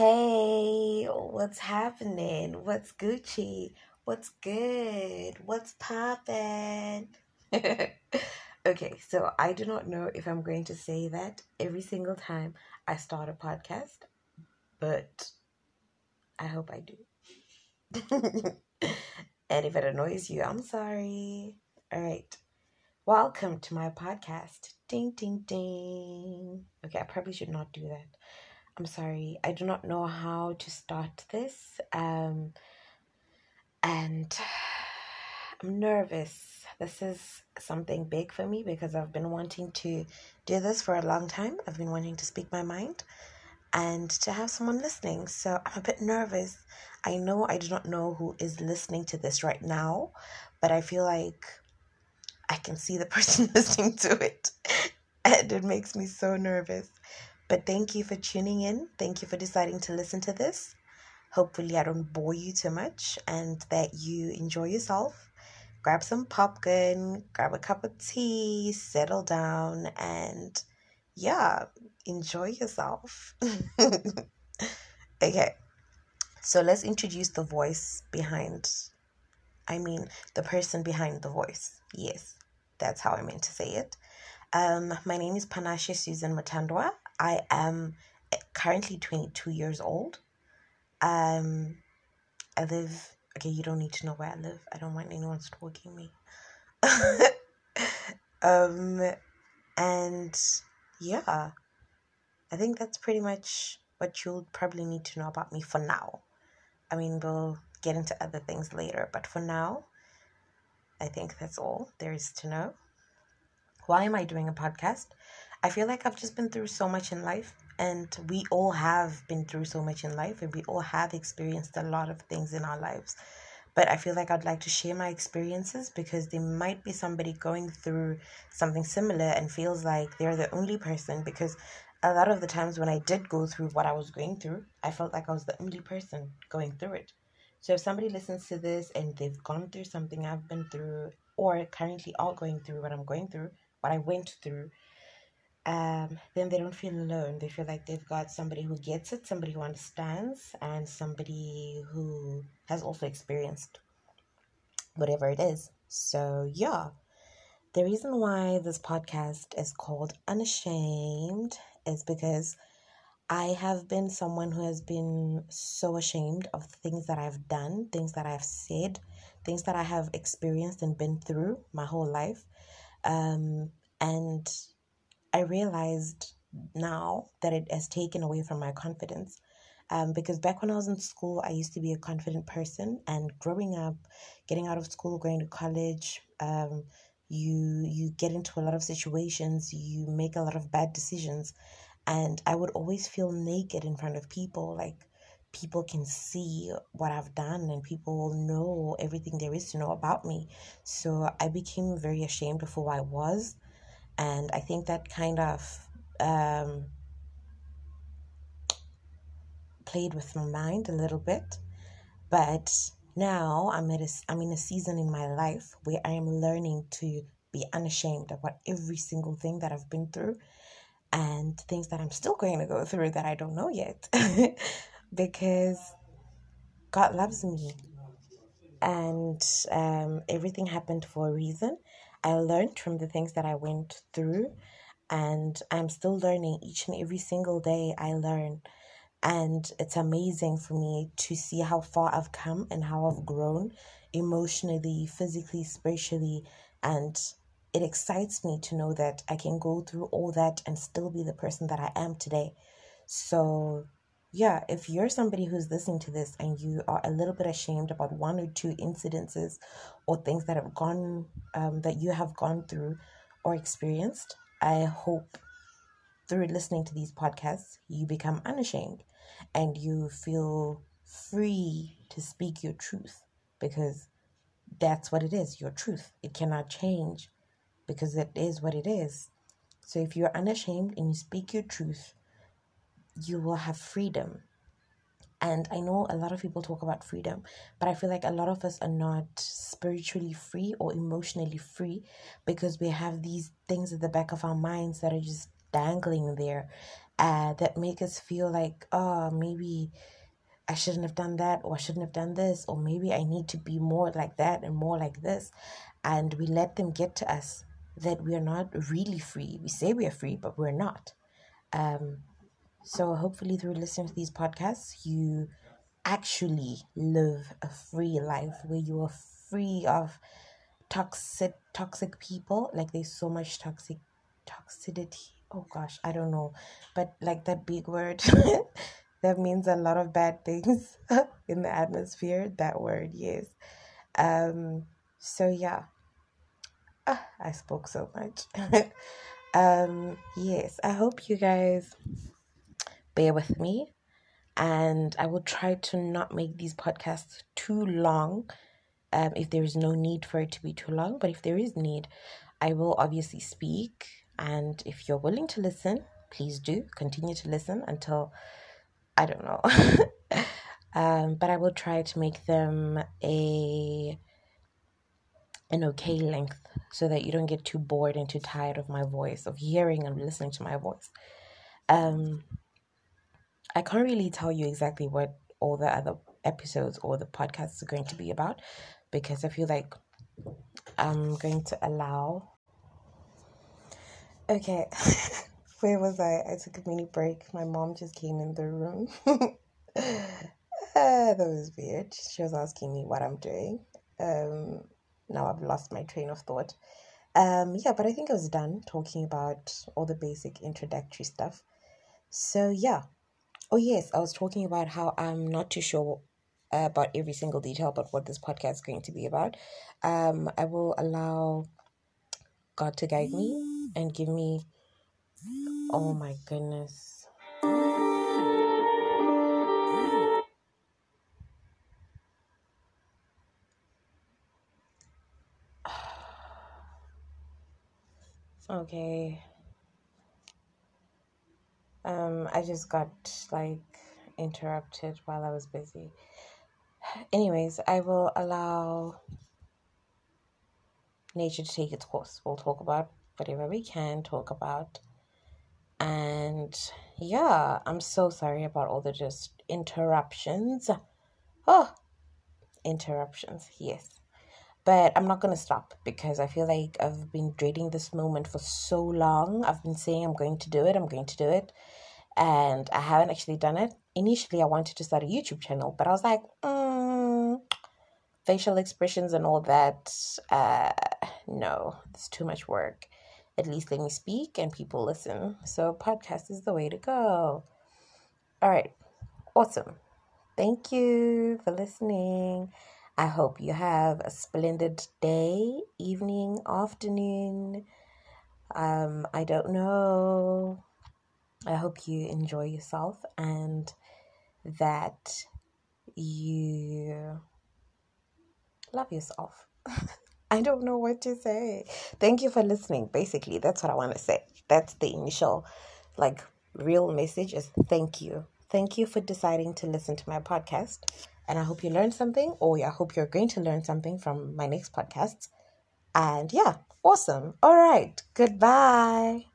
Hey, what's happening? What's Gucci? What's good? What's poppin'? okay, so I do not know if I'm going to say that every single time I start a podcast, but I hope I do. and if it annoys you, I'm sorry. All right. Welcome to my podcast. Ding, ding, ding. Okay, I probably should not do that. I'm sorry. I do not know how to start this. Um, and I'm nervous. This is something big for me because I've been wanting to do this for a long time. I've been wanting to speak my mind and to have someone listening. So I'm a bit nervous. I know I do not know who is listening to this right now, but I feel like I can see the person listening to it. And it makes me so nervous. But thank you for tuning in. Thank you for deciding to listen to this. Hopefully, I don't bore you too much and that you enjoy yourself. Grab some popcorn, grab a cup of tea, settle down, and yeah, enjoy yourself. okay, so let's introduce the voice behind, I mean, the person behind the voice. Yes, that's how I meant to say it. Um, my name is Panashe Susan Matandwa. I am currently 22 years old. Um, I live, okay, you don't need to know where I live. I don't want anyone stalking me. um, and yeah, I think that's pretty much what you'll probably need to know about me for now. I mean, we'll get into other things later, but for now, I think that's all there is to know. Why am I doing a podcast? I feel like I've just been through so much in life, and we all have been through so much in life, and we all have experienced a lot of things in our lives. But I feel like I'd like to share my experiences because there might be somebody going through something similar and feels like they're the only person. Because a lot of the times when I did go through what I was going through, I felt like I was the only person going through it. So if somebody listens to this and they've gone through something I've been through, or currently are going through what I'm going through, what I went through, um, then they don't feel alone. They feel like they've got somebody who gets it, somebody who understands, and somebody who has also experienced whatever it is. So, yeah, the reason why this podcast is called Unashamed is because I have been someone who has been so ashamed of things that I've done, things that I've said, things that I have experienced and been through my whole life. Um, and I realized now that it has taken away from my confidence. Um, because back when I was in school, I used to be a confident person, and growing up, getting out of school, going to college, um, you you get into a lot of situations, you make a lot of bad decisions, and I would always feel naked in front of people, like people can see what I've done and people know everything there is to know about me. So I became very ashamed of who I was and I think that kind of um, played with my mind a little bit. But now I'm at a, I'm in a season in my life where I am learning to be unashamed about every single thing that I've been through and things that I'm still going to go through that I don't know yet. Because God loves me. And um, everything happened for a reason I learned from the things that I went through, and I'm still learning each and every single day. I learn, and it's amazing for me to see how far I've come and how I've grown emotionally, physically, spiritually, and it excites me to know that I can go through all that and still be the person that I am today. So, yeah, if you're somebody who's listening to this and you are a little bit ashamed about one or two incidences or things that have gone, um, that you have gone through or experienced, I hope through listening to these podcasts, you become unashamed and you feel free to speak your truth because that's what it is your truth. It cannot change because it is what it is. So if you're unashamed and you speak your truth, you will have freedom. And I know a lot of people talk about freedom, but I feel like a lot of us are not spiritually free or emotionally free because we have these things at the back of our minds that are just dangling there uh, that make us feel like, oh, maybe I shouldn't have done that, or I shouldn't have done this, or maybe I need to be more like that and more like this. And we let them get to us that we are not really free. We say we are free, but we're not. Um, so hopefully, through listening to these podcasts, you actually live a free life where you are free of toxic toxic people. Like there's so much toxic toxicity. Oh gosh, I don't know, but like that big word that means a lot of bad things in the atmosphere. That word, yes. Um. So yeah. Ah, I spoke so much. um. Yes. I hope you guys bear with me and I will try to not make these podcasts too long um, if there is no need for it to be too long. But if there is need, I will obviously speak. And if you're willing to listen, please do continue to listen until I don't know. um, but I will try to make them a an okay length so that you don't get too bored and too tired of my voice, of hearing and listening to my voice. Um, I can't really tell you exactly what all the other episodes or the podcasts are going to be about because I feel like I'm going to allow. Okay, where was I? I took a mini break. My mom just came in the room. Uh, that was weird. She was asking me what I'm doing. Um, now I've lost my train of thought. Um, yeah, but I think I was done talking about all the basic introductory stuff. So yeah, Oh, yes, I was talking about how I'm not too sure about every single detail about what this podcast is going to be about. Um, I will allow God to guide me and give me. Oh my goodness. okay. Um, I just got like interrupted while I was busy. Anyways, I will allow nature to take its course. We'll talk about whatever we can talk about. And yeah, I'm so sorry about all the just interruptions. Oh, interruptions, yes. But I'm not going to stop because I feel like I've been dreading this moment for so long. I've been saying I'm going to do it, I'm going to do it. And I haven't actually done it. Initially, I wanted to start a YouTube channel, but I was like, mm, facial expressions and all that. Uh, no, it's too much work. At least let me speak and people listen. So, podcast is the way to go. All right, awesome. Thank you for listening. I hope you have a splendid day, evening, afternoon. Um, I don't know. I hope you enjoy yourself and that you love yourself. I don't know what to say. Thank you for listening. Basically, that's what I want to say. That's the initial, like, real message is thank you. Thank you for deciding to listen to my podcast. And I hope you learned something, or I hope you're going to learn something from my next podcast. And yeah, awesome. All right. Goodbye.